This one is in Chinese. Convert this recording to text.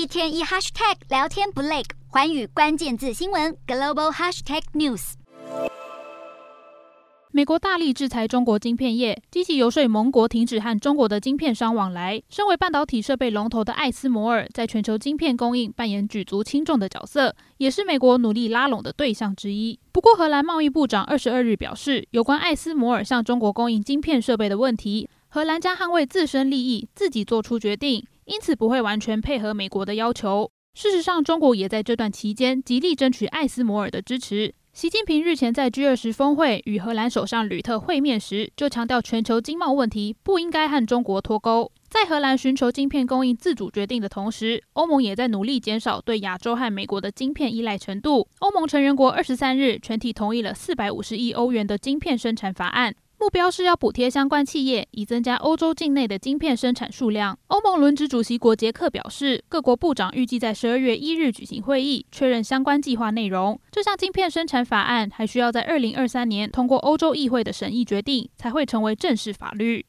一天一 hashtag 聊天不累，寰宇关键字新闻 global hashtag news。美国大力制裁中国晶片业，积极游说盟国停止和中国的晶片商往来。身为半导体设备龙头的艾斯摩尔，在全球晶片供应扮演举足轻重的角色，也是美国努力拉拢的对象之一。不过，荷兰贸易部长二十二日表示，有关艾斯摩尔向中国供应晶片设备的问题，荷兰将捍卫自身利益，自己做出决定，因此不会完全配合美国的要求。事实上，中国也在这段期间极力争取艾斯摩尔的支持。习近平日前在 G 二十峰会与荷兰首相吕特会面时，就强调全球经贸问题不应该和中国脱钩。在荷兰寻求晶片供应自主决定的同时，欧盟也在努力减少对亚洲和美国的晶片依赖程度。欧盟成员国二十三日全体同意了四百五十亿欧元的晶片生产法案。目标是要补贴相关企业，以增加欧洲境内的晶片生产数量。欧盟轮值主席国捷克表示，各国部长预计在十二月一日举行会议，确认相关计划内容。这项晶片生产法案还需要在二零二三年通过欧洲议会的审议决定，才会成为正式法律。